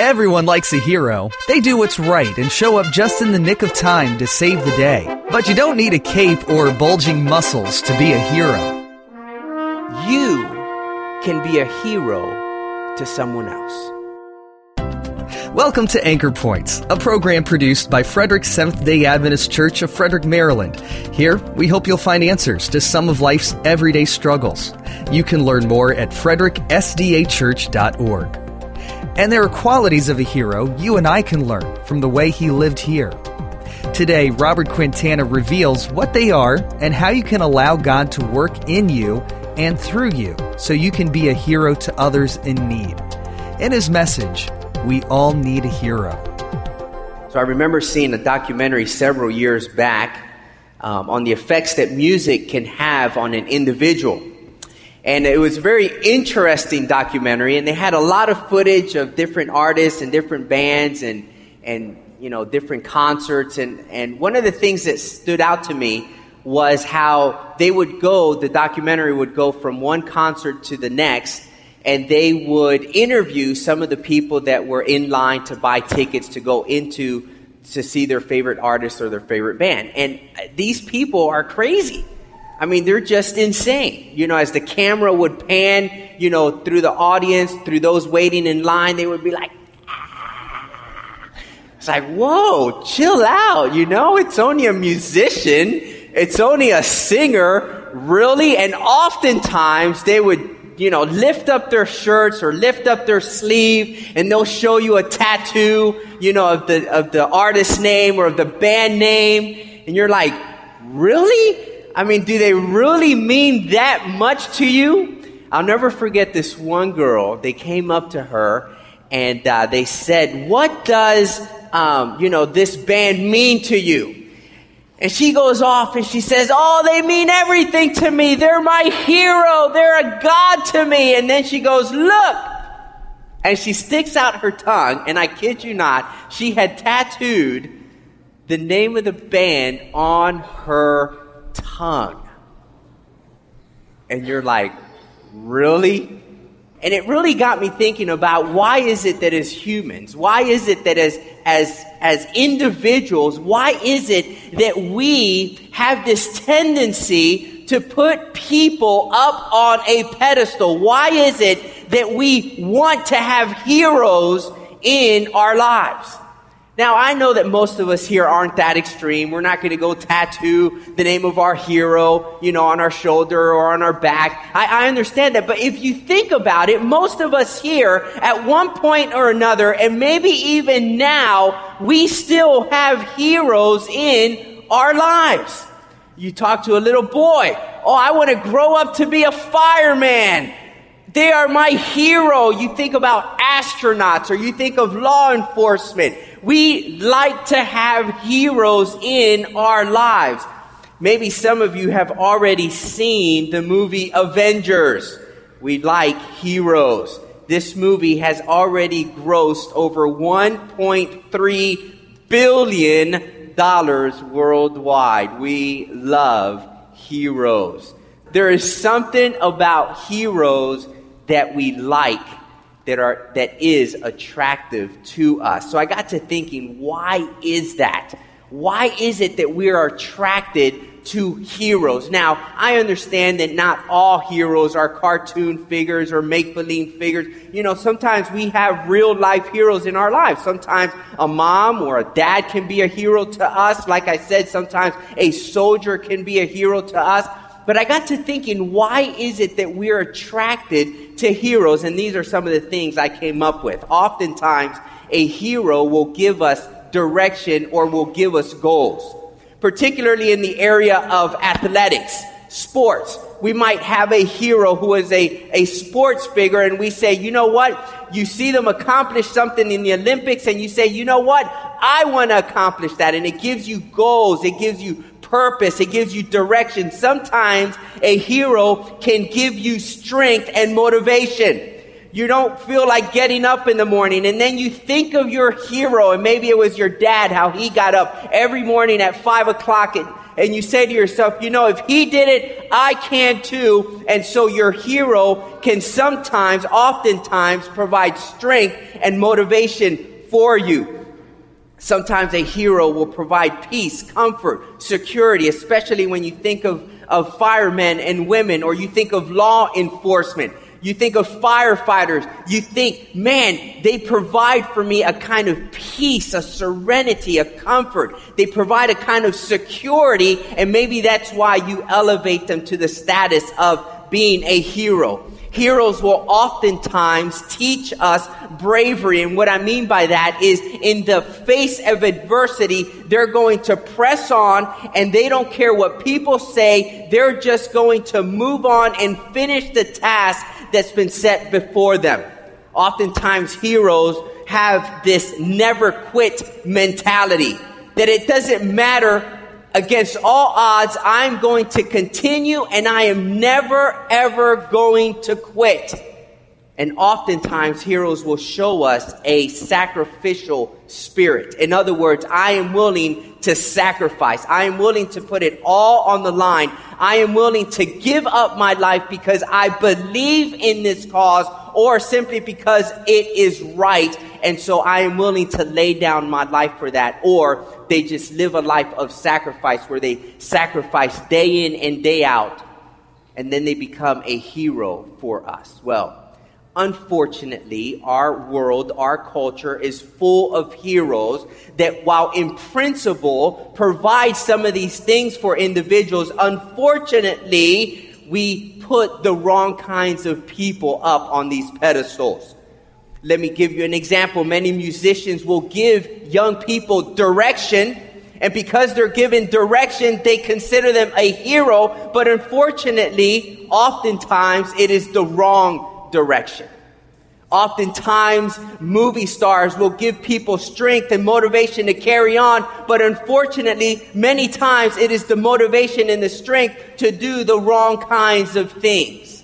Everyone likes a hero. They do what's right and show up just in the nick of time to save the day. But you don't need a cape or bulging muscles to be a hero. You can be a hero to someone else. Welcome to Anchor Points, a program produced by Frederick Seventh day Adventist Church of Frederick, Maryland. Here, we hope you'll find answers to some of life's everyday struggles. You can learn more at fredericksdachurch.org. And there are qualities of a hero you and I can learn from the way he lived here. Today, Robert Quintana reveals what they are and how you can allow God to work in you and through you so you can be a hero to others in need. In his message, We All Need a Hero. So I remember seeing a documentary several years back um, on the effects that music can have on an individual. And it was a very interesting documentary, and they had a lot of footage of different artists and different bands and, and you know, different concerts. And, and one of the things that stood out to me was how they would go, the documentary would go from one concert to the next, and they would interview some of the people that were in line to buy tickets to go into to see their favorite artist or their favorite band. And uh, these people are crazy. I mean, they're just insane. You know, as the camera would pan, you know, through the audience, through those waiting in line, they would be like, ah. it's like, whoa, chill out. You know, it's only a musician. It's only a singer, really. And oftentimes they would, you know, lift up their shirts or lift up their sleeve and they'll show you a tattoo, you know, of the, of the artist's name or of the band name. And you're like, really? I mean, do they really mean that much to you? I'll never forget this one girl. They came up to her and uh, they said, What does, um, you know, this band mean to you? And she goes off and she says, Oh, they mean everything to me. They're my hero. They're a God to me. And then she goes, Look. And she sticks out her tongue. And I kid you not, she had tattooed the name of the band on her tongue. And you're like, really? And it really got me thinking about why is it that as humans, why is it that as, as, as individuals, why is it that we have this tendency to put people up on a pedestal? Why is it that we want to have heroes in our lives? Now, I know that most of us here aren't that extreme. We're not going to go tattoo the name of our hero, you know, on our shoulder or on our back. I, I, understand that. But if you think about it, most of us here at one point or another, and maybe even now, we still have heroes in our lives. You talk to a little boy. Oh, I want to grow up to be a fireman. They are my hero. You think about astronauts or you think of law enforcement. We like to have heroes in our lives. Maybe some of you have already seen the movie Avengers. We like heroes. This movie has already grossed over 1.3 billion dollars worldwide. We love heroes. There is something about heroes that we like that are that is attractive to us. So I got to thinking, why is that? Why is it that we are attracted to heroes? Now, I understand that not all heroes are cartoon figures or make believe figures. You know, sometimes we have real life heroes in our lives. Sometimes a mom or a dad can be a hero to us. Like I said, sometimes a soldier can be a hero to us. But I got to thinking, why is it that we're attracted to heroes? And these are some of the things I came up with. Oftentimes, a hero will give us direction or will give us goals, particularly in the area of athletics, sports. We might have a hero who is a, a sports figure and we say, you know what? You see them accomplish something in the Olympics and you say, you know what? I want to accomplish that. And it gives you goals. It gives you purpose. It gives you direction. Sometimes a hero can give you strength and motivation. you don't feel like getting up in the morning. And then you think of your hero, and maybe it was your dad, how he got up every morning at five o'clock and, and you say to yourself, you know, if he did it, I can too. And so your hero can sometimes, oftentimes provide strength and motivation for you. Sometimes a hero will provide peace, comfort, security, especially when you think of, of firemen and women or you think of law enforcement. You think of firefighters. You think, man, they provide for me a kind of peace, a serenity, a comfort. They provide a kind of security, and maybe that's why you elevate them to the status of being a hero. Heroes will oftentimes teach us bravery. And what I mean by that is in the face of adversity, they're going to press on and they don't care what people say. They're just going to move on and finish the task that's been set before them. Oftentimes heroes have this never quit mentality that it doesn't matter against all odds, I'm going to continue and I am never ever going to quit. And oftentimes, heroes will show us a sacrificial spirit. In other words, I am willing to sacrifice. I am willing to put it all on the line. I am willing to give up my life because I believe in this cause or simply because it is right. And so I am willing to lay down my life for that. Or they just live a life of sacrifice where they sacrifice day in and day out. And then they become a hero for us. Well, unfortunately, our world, our culture is full of heroes that, while in principle provide some of these things for individuals, unfortunately, we put the wrong kinds of people up on these pedestals. Let me give you an example. Many musicians will give young people direction, and because they're given direction, they consider them a hero, but unfortunately, oftentimes it is the wrong direction. Oftentimes, movie stars will give people strength and motivation to carry on, but unfortunately, many times it is the motivation and the strength to do the wrong kinds of things.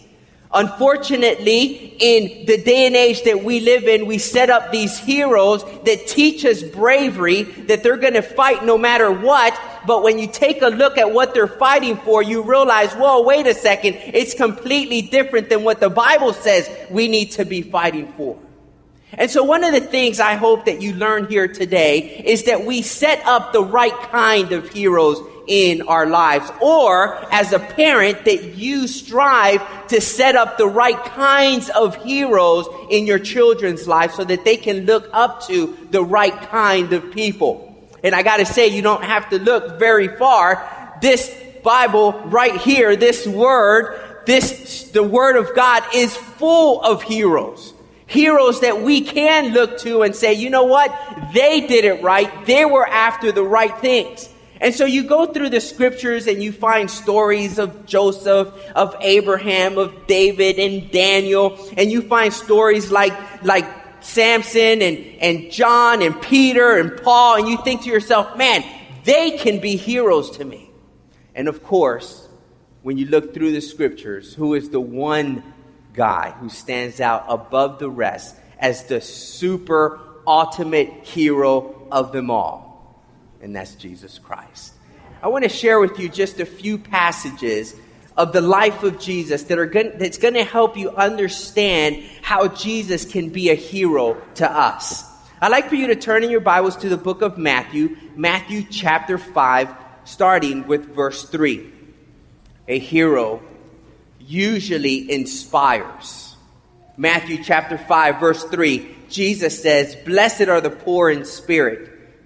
Unfortunately, in the day and age that we live in, we set up these heroes that teach us bravery, that they're going to fight no matter what. But when you take a look at what they're fighting for, you realize, whoa, wait a second. It's completely different than what the Bible says we need to be fighting for. And so one of the things I hope that you learn here today is that we set up the right kind of heroes in our lives. Or as a parent, that you strive to set up the right kinds of heroes in your children's life so that they can look up to the right kind of people. And I gotta say, you don't have to look very far. This Bible right here, this word, this, the word of God is full of heroes. Heroes that we can look to and say, you know what? They did it right. They were after the right things. And so you go through the scriptures and you find stories of Joseph, of Abraham, of David and Daniel, and you find stories like, like Samson and, and John and Peter and Paul, and you think to yourself, man, they can be heroes to me. And of course, when you look through the scriptures, who is the one guy who stands out above the rest as the super ultimate hero of them all? And that's Jesus Christ. I want to share with you just a few passages of the life of Jesus that are going, that's going to help you understand how Jesus can be a hero to us. I'd like for you to turn in your Bibles to the book of Matthew, Matthew chapter 5, starting with verse 3. A hero usually inspires. Matthew chapter 5, verse 3, Jesus says, Blessed are the poor in spirit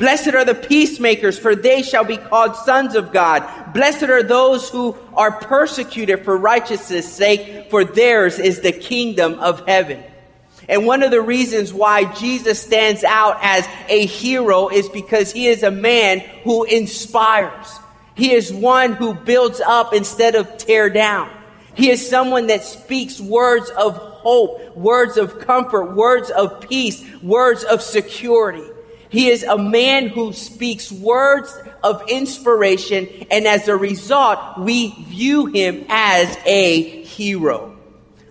Blessed are the peacemakers, for they shall be called sons of God. Blessed are those who are persecuted for righteousness' sake, for theirs is the kingdom of heaven. And one of the reasons why Jesus stands out as a hero is because he is a man who inspires. He is one who builds up instead of tear down. He is someone that speaks words of hope, words of comfort, words of peace, words of security. He is a man who speaks words of inspiration, and as a result, we view him as a hero.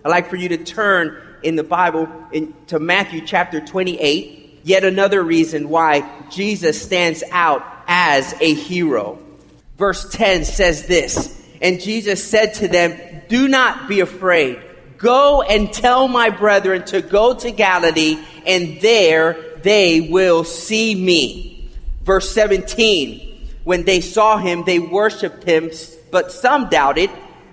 I'd like for you to turn in the Bible in, to Matthew chapter 28. Yet another reason why Jesus stands out as a hero. Verse 10 says this, and Jesus said to them, Do not be afraid. Go and tell my brethren to go to Galilee, and there they will see me. Verse 17, when they saw him, they worshiped him, but some doubted.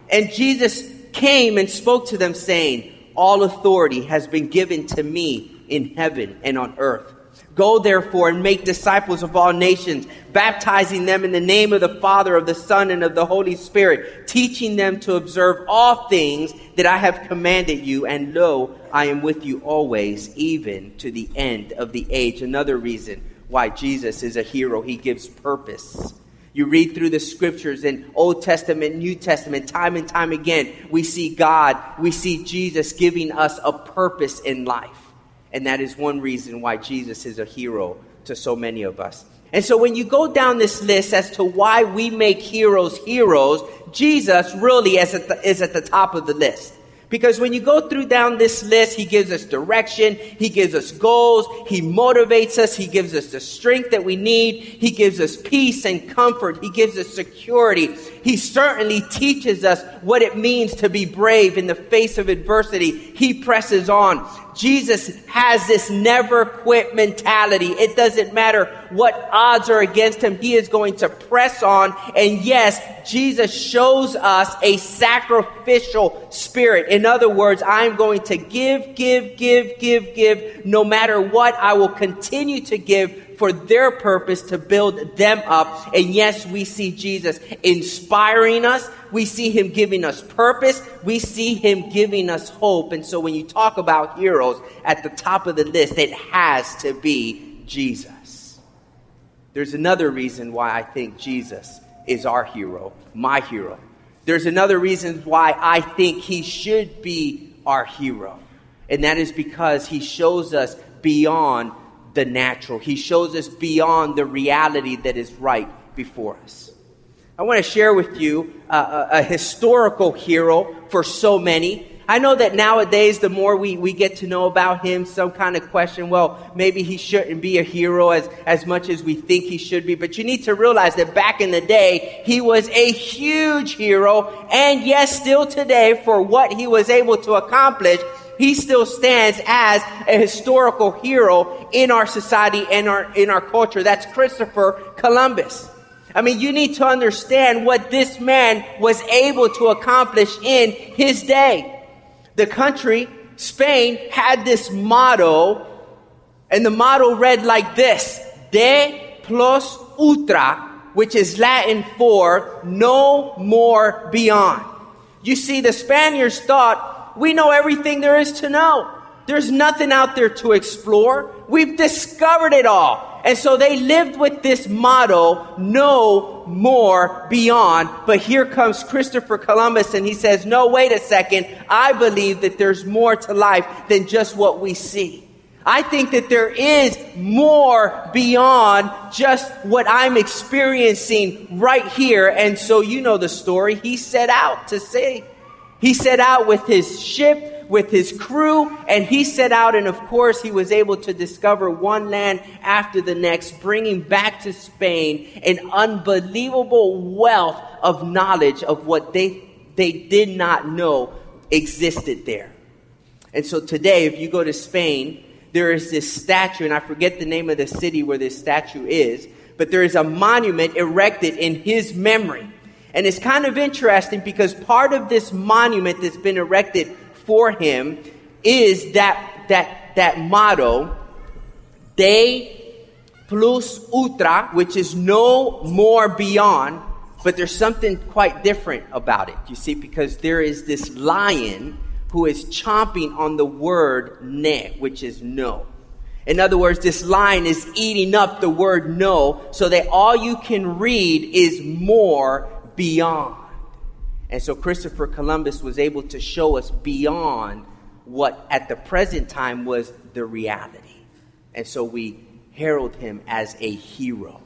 And Jesus came and spoke to them, saying, all authority has been given to me in heaven and on earth. Go therefore and make disciples of all nations, baptizing them in the name of the Father, of the Son, and of the Holy Spirit, teaching them to observe all things that I have commanded you. And lo, I am with you always, even to the end of the age. Another reason why Jesus is a hero, he gives purpose. You read through the scriptures in Old Testament, New Testament, time and time again, we see God, we see Jesus giving us a purpose in life. And that is one reason why Jesus is a hero to so many of us. And so when you go down this list as to why we make heroes heroes, Jesus really is at the, is at the top of the list. Because when you go through down this list, he gives us direction, he gives us goals, he motivates us, he gives us the strength that we need, he gives us peace and comfort, he gives us security. He certainly teaches us what it means to be brave in the face of adversity. He presses on. Jesus has this never quit mentality. It doesn't matter what odds are against him. He is going to press on. And yes, Jesus shows us a sacrificial spirit. In other words, I'm going to give, give, give, give, give. No matter what, I will continue to give for their purpose to build them up. And yes, we see Jesus inspiring us. We see him giving us purpose. We see him giving us hope. And so when you talk about heroes, at the top of the list, it has to be Jesus. There's another reason why I think Jesus is our hero, my hero. There's another reason why I think he should be our hero. And that is because he shows us beyond the natural. He shows us beyond the reality that is right before us. I want to share with you a, a historical hero for so many. I know that nowadays, the more we, we get to know about him, some kind of question, well, maybe he shouldn't be a hero as, as much as we think he should be. But you need to realize that back in the day, he was a huge hero. And yes, still today, for what he was able to accomplish, he still stands as a historical hero in our society and our, in our culture. That's Christopher Columbus. I mean, you need to understand what this man was able to accomplish in his day. The country, Spain, had this motto, and the motto read like this Ne plus ultra, which is Latin for no more beyond. You see, the Spaniards thought we know everything there is to know. There's nothing out there to explore. We've discovered it all. And so they lived with this motto, no more beyond. But here comes Christopher Columbus and he says, no, wait a second. I believe that there's more to life than just what we see. I think that there is more beyond just what I'm experiencing right here. And so you know the story. He set out to sea. He set out with his ship, with his crew, and he set out, and of course, he was able to discover one land after the next, bringing back to Spain an unbelievable wealth of knowledge of what they, they did not know existed there. And so today, if you go to Spain, there is this statue, and I forget the name of the city where this statue is, but there is a monument erected in his memory. And it's kind of interesting because part of this monument that's been erected for him is that, that, that motto, Ne plus ultra, which is no more beyond, but there's something quite different about it, you see, because there is this lion who is chomping on the word ne, which is no. In other words, this lion is eating up the word no so that all you can read is more beyond. And so Christopher Columbus was able to show us beyond what at the present time was the reality. And so we herald him as a hero.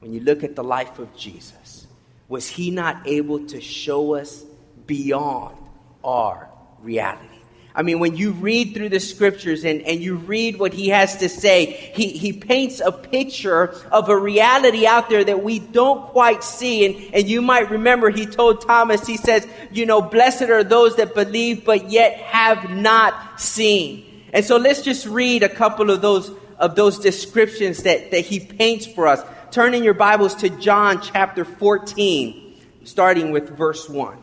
When you look at the life of Jesus, was he not able to show us beyond our reality? I mean, when you read through the scriptures and, and you read what he has to say, he, he paints a picture of a reality out there that we don't quite see. And, and you might remember he told Thomas, he says, you know, blessed are those that believe but yet have not seen. And so let's just read a couple of those, of those descriptions that, that he paints for us. Turn in your Bibles to John chapter 14, starting with verse 1.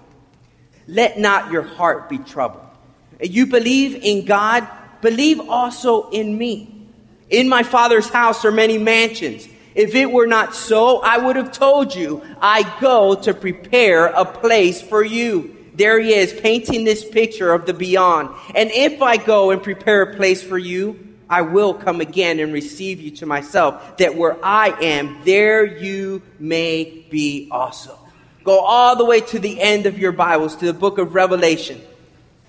Let not your heart be troubled. You believe in God, believe also in me. In my Father's house are many mansions. If it were not so, I would have told you, I go to prepare a place for you. There he is, painting this picture of the beyond. And if I go and prepare a place for you, I will come again and receive you to myself, that where I am, there you may be also. Go all the way to the end of your Bibles, to the book of Revelation.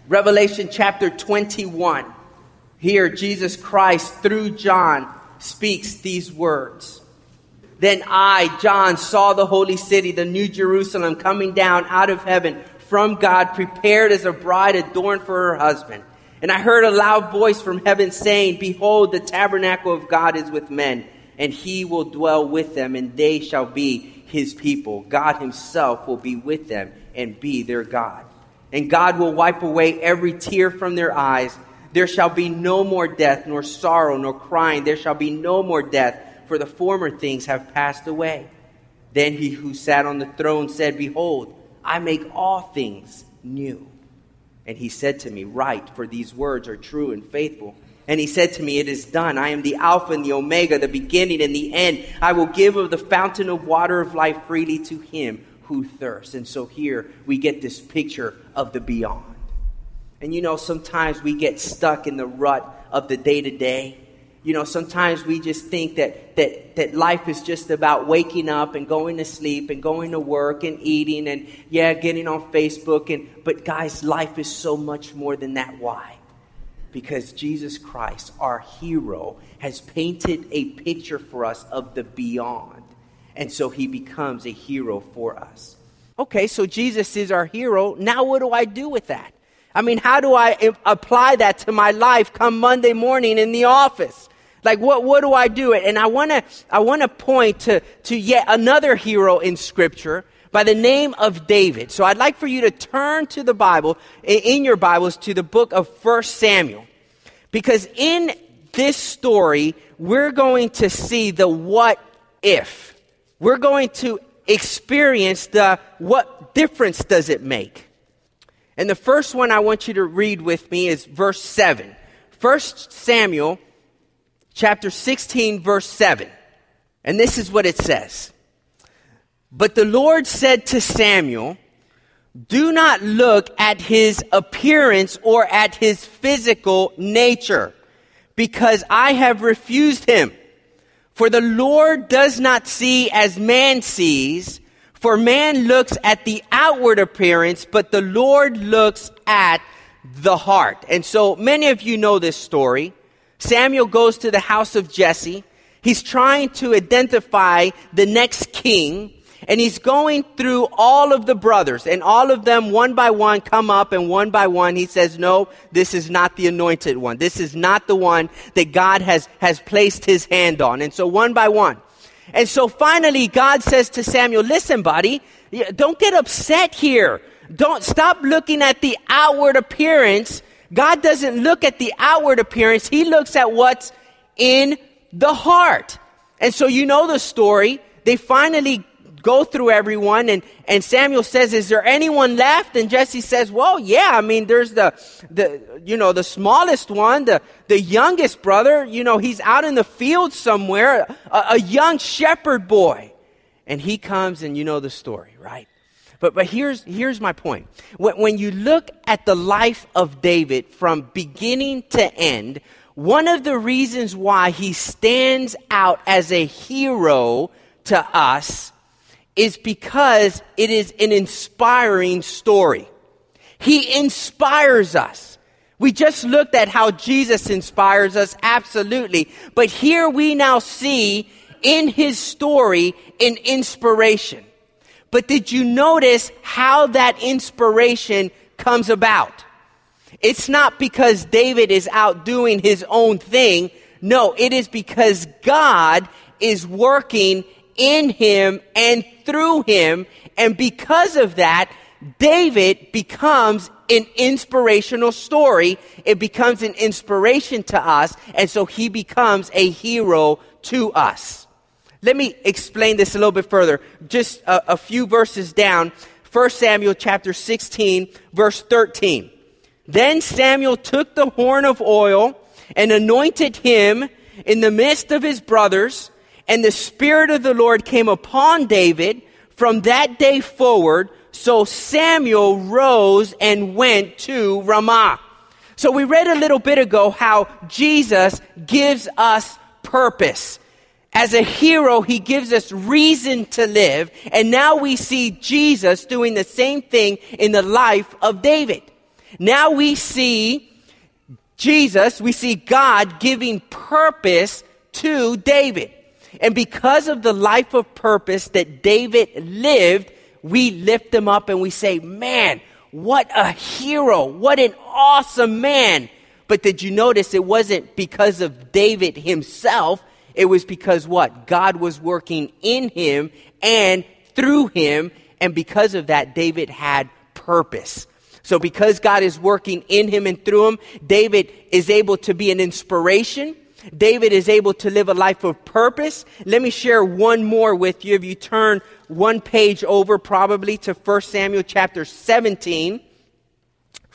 Revelation chapter 21. Here, Jesus Christ, through John, speaks these words. Then I, John, saw the holy city, the new Jerusalem, coming down out of heaven from God, prepared as a bride adorned for her husband. And I heard a loud voice from heaven saying, Behold, the tabernacle of God is with men, and he will dwell with them, and they shall be his people. God himself will be with them and be their God and God will wipe away every tear from their eyes. There shall be no more death, nor sorrow, nor crying. There shall be no more death, for the former things have passed away. Then he who sat on the throne said, Behold, I make all things new. And he said to me, Write, for these words are true and faithful. And he said to me, It is done. I am the Alpha and the Omega, the beginning and the end. I will give of the fountain of water of life freely to him who thirsts. And so here we get this picture of the beyond. And you know, sometimes we get stuck in the rut of the day to day. You know, sometimes we just think that, that, that life is just about waking up and going to sleep and going to work and eating and, yeah, getting on Facebook. And, but guys, life is so much more than that. Why? Because Jesus Christ, our hero, has painted a picture for us of the beyond. And so he becomes a hero for us. Okay, so Jesus is our hero. Now, what do I do with that? I mean, how do I apply that to my life come Monday morning in the office? Like, what, what do I do? And I want to, I want to point to, to yet another hero in scripture by the name of David. So I'd like for you to turn to the Bible, in your Bibles, to the book of First Samuel. Because in this story, we're going to see the what if we're going to experience the what difference does it make? And the first one I want you to read with me is verse 7. 1 Samuel chapter 16 verse 7. And this is what it says. But the Lord said to Samuel, do not look at his appearance or at his physical nature, because I have refused him. For the Lord does not see as man sees, for man looks at the outward appearance, but the Lord looks at the heart. And so many of you know this story. Samuel goes to the house of Jesse. He's trying to identify the next king. And he's going through all of the brothers, and all of them, one by one, come up, and one by one, he says, No, this is not the anointed one. This is not the one that God has, has placed his hand on. And so, one by one. And so, finally, God says to Samuel, Listen, buddy, don't get upset here. Don't stop looking at the outward appearance. God doesn't look at the outward appearance, He looks at what's in the heart. And so, you know the story. They finally go through everyone and, and Samuel says, is there anyone left? And Jesse says, well, yeah, I mean, there's the, the, you know, the smallest one, the, the youngest brother, you know, he's out in the field somewhere, a, a young shepherd boy. And he comes and you know the story, right? But, but here's, here's my point. When, when you look at the life of David from beginning to end, one of the reasons why he stands out as a hero to us is because it is an inspiring story. He inspires us. We just looked at how Jesus inspires us, absolutely. But here we now see in his story an inspiration. But did you notice how that inspiration comes about? It's not because David is out doing his own thing. No, it is because God is working in him and through him. And because of that, David becomes an inspirational story. It becomes an inspiration to us. And so he becomes a hero to us. Let me explain this a little bit further. Just a, a few verses down. 1 Samuel chapter 16, verse 13. Then Samuel took the horn of oil and anointed him in the midst of his brothers, and the Spirit of the Lord came upon David from that day forward. So Samuel rose and went to Ramah. So we read a little bit ago how Jesus gives us purpose. As a hero, he gives us reason to live. And now we see Jesus doing the same thing in the life of David. Now we see Jesus, we see God giving purpose to David. And because of the life of purpose that David lived, we lift him up and we say, man, what a hero. What an awesome man. But did you notice it wasn't because of David himself? It was because what? God was working in him and through him. And because of that, David had purpose. So because God is working in him and through him, David is able to be an inspiration. David is able to live a life of purpose. Let me share one more with you. If you turn one page over probably to 1 Samuel chapter 17.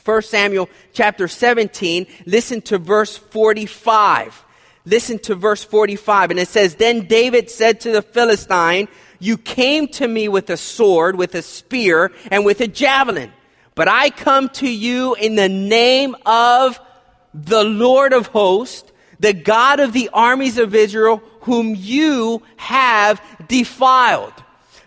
1 Samuel chapter 17, listen to verse 45. Listen to verse 45. And it says, Then David said to the Philistine, You came to me with a sword, with a spear, and with a javelin. But I come to you in the name of the Lord of hosts, the God of the armies of Israel, whom you have defiled.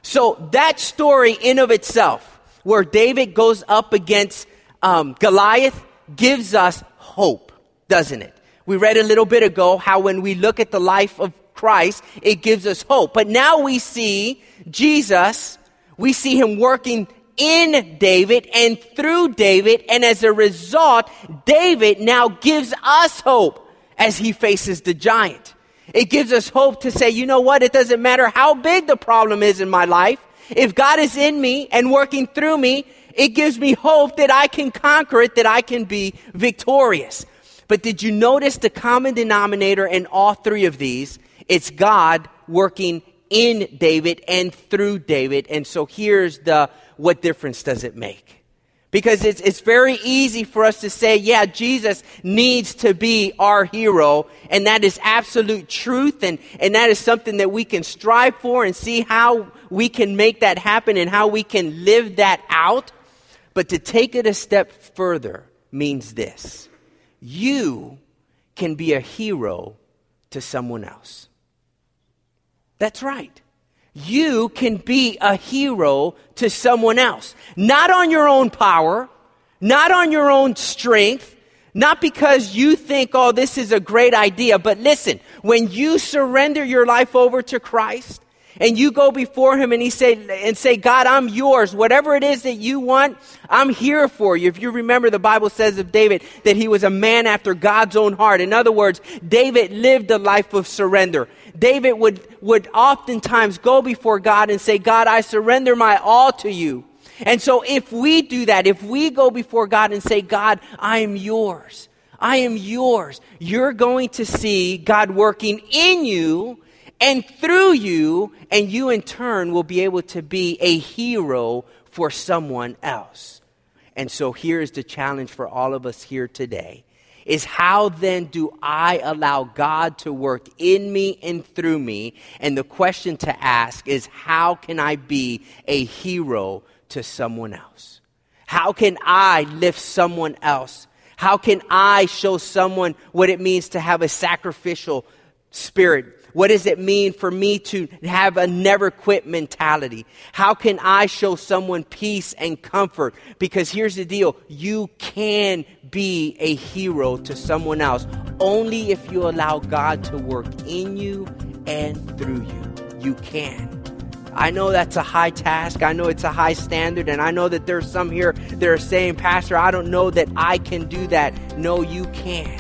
So that story in of itself, where David goes up against um, Goliath, gives us hope, doesn't it? We read a little bit ago how when we look at the life of Christ, it gives us hope. But now we see Jesus, we see him working in David and through David. And as a result, David now gives us hope as he faces the giant. It gives us hope to say, you know what? It doesn't matter how big the problem is in my life. If God is in me and working through me, it gives me hope that I can conquer it, that I can be victorious. But did you notice the common denominator in all three of these? It's God working in David and through David. And so here's the what difference does it make? Because it's, it's very easy for us to say, yeah, Jesus needs to be our hero. And that is absolute truth. And, and that is something that we can strive for and see how we can make that happen and how we can live that out. But to take it a step further means this you can be a hero to someone else. That's right you can be a hero to someone else. Not on your own power, not on your own strength, not because you think, oh, this is a great idea, but listen, when you surrender your life over to Christ, and you go before him and he say and say god i'm yours. Whatever it is that you want i'm here for you. If you remember the bible says of david that he was a man after god's own heart. In other words david lived a life of surrender David would, would oftentimes go before God and say, God, I surrender my all to you. And so if we do that, if we go before God and say, God, I am yours, I am yours, you're going to see God working in you and through you, and you in turn will be able to be a hero for someone else. And so here's the challenge for all of us here today is how then do I allow God to work in me and through me? And the question to ask is how can I be a hero to someone else? How can I lift someone else? How can I show someone what it means to have a sacrificial spirit? What does it mean for me to have a never quit mentality? How can I show someone peace and comfort? Because here's the deal you can be a hero to someone else only if you allow God to work in you and through you. You can. I know that's a high task. I know it's a high standard. And I know that there's some here that are saying, Pastor, I don't know that I can do that. No, you can.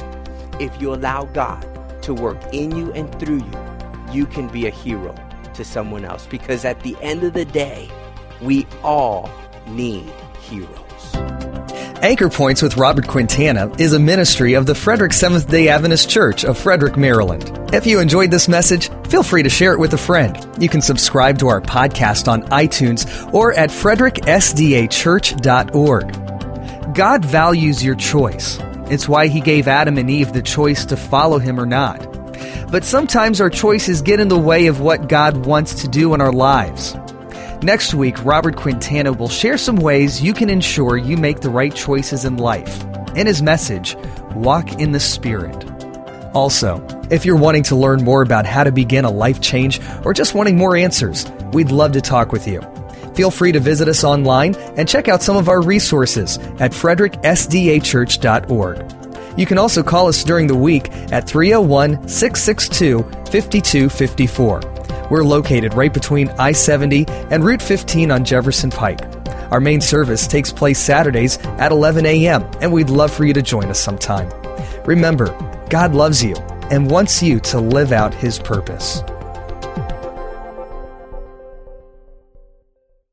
If you allow God to work in you and through you, you can be a hero to someone else. Because at the end of the day, we all need heroes. Anchor Points with Robert Quintana is a ministry of the Frederick Seventh day Adventist Church of Frederick, Maryland. If you enjoyed this message, feel free to share it with a friend. You can subscribe to our podcast on iTunes or at fredericksdachurch.org. God values your choice. It's why He gave Adam and Eve the choice to follow Him or not. But sometimes our choices get in the way of what God wants to do in our lives. Next week, Robert Quintana will share some ways you can ensure you make the right choices in life. In his message, Walk in the Spirit. Also, if you're wanting to learn more about how to begin a life change or just wanting more answers, we'd love to talk with you. Feel free to visit us online and check out some of our resources at fredericksdachurch.org. You can also call us during the week at 301 662 5254. We're located right between I 70 and Route 15 on Jefferson Pike. Our main service takes place Saturdays at 11 a.m., and we'd love for you to join us sometime. Remember, God loves you and wants you to live out His purpose.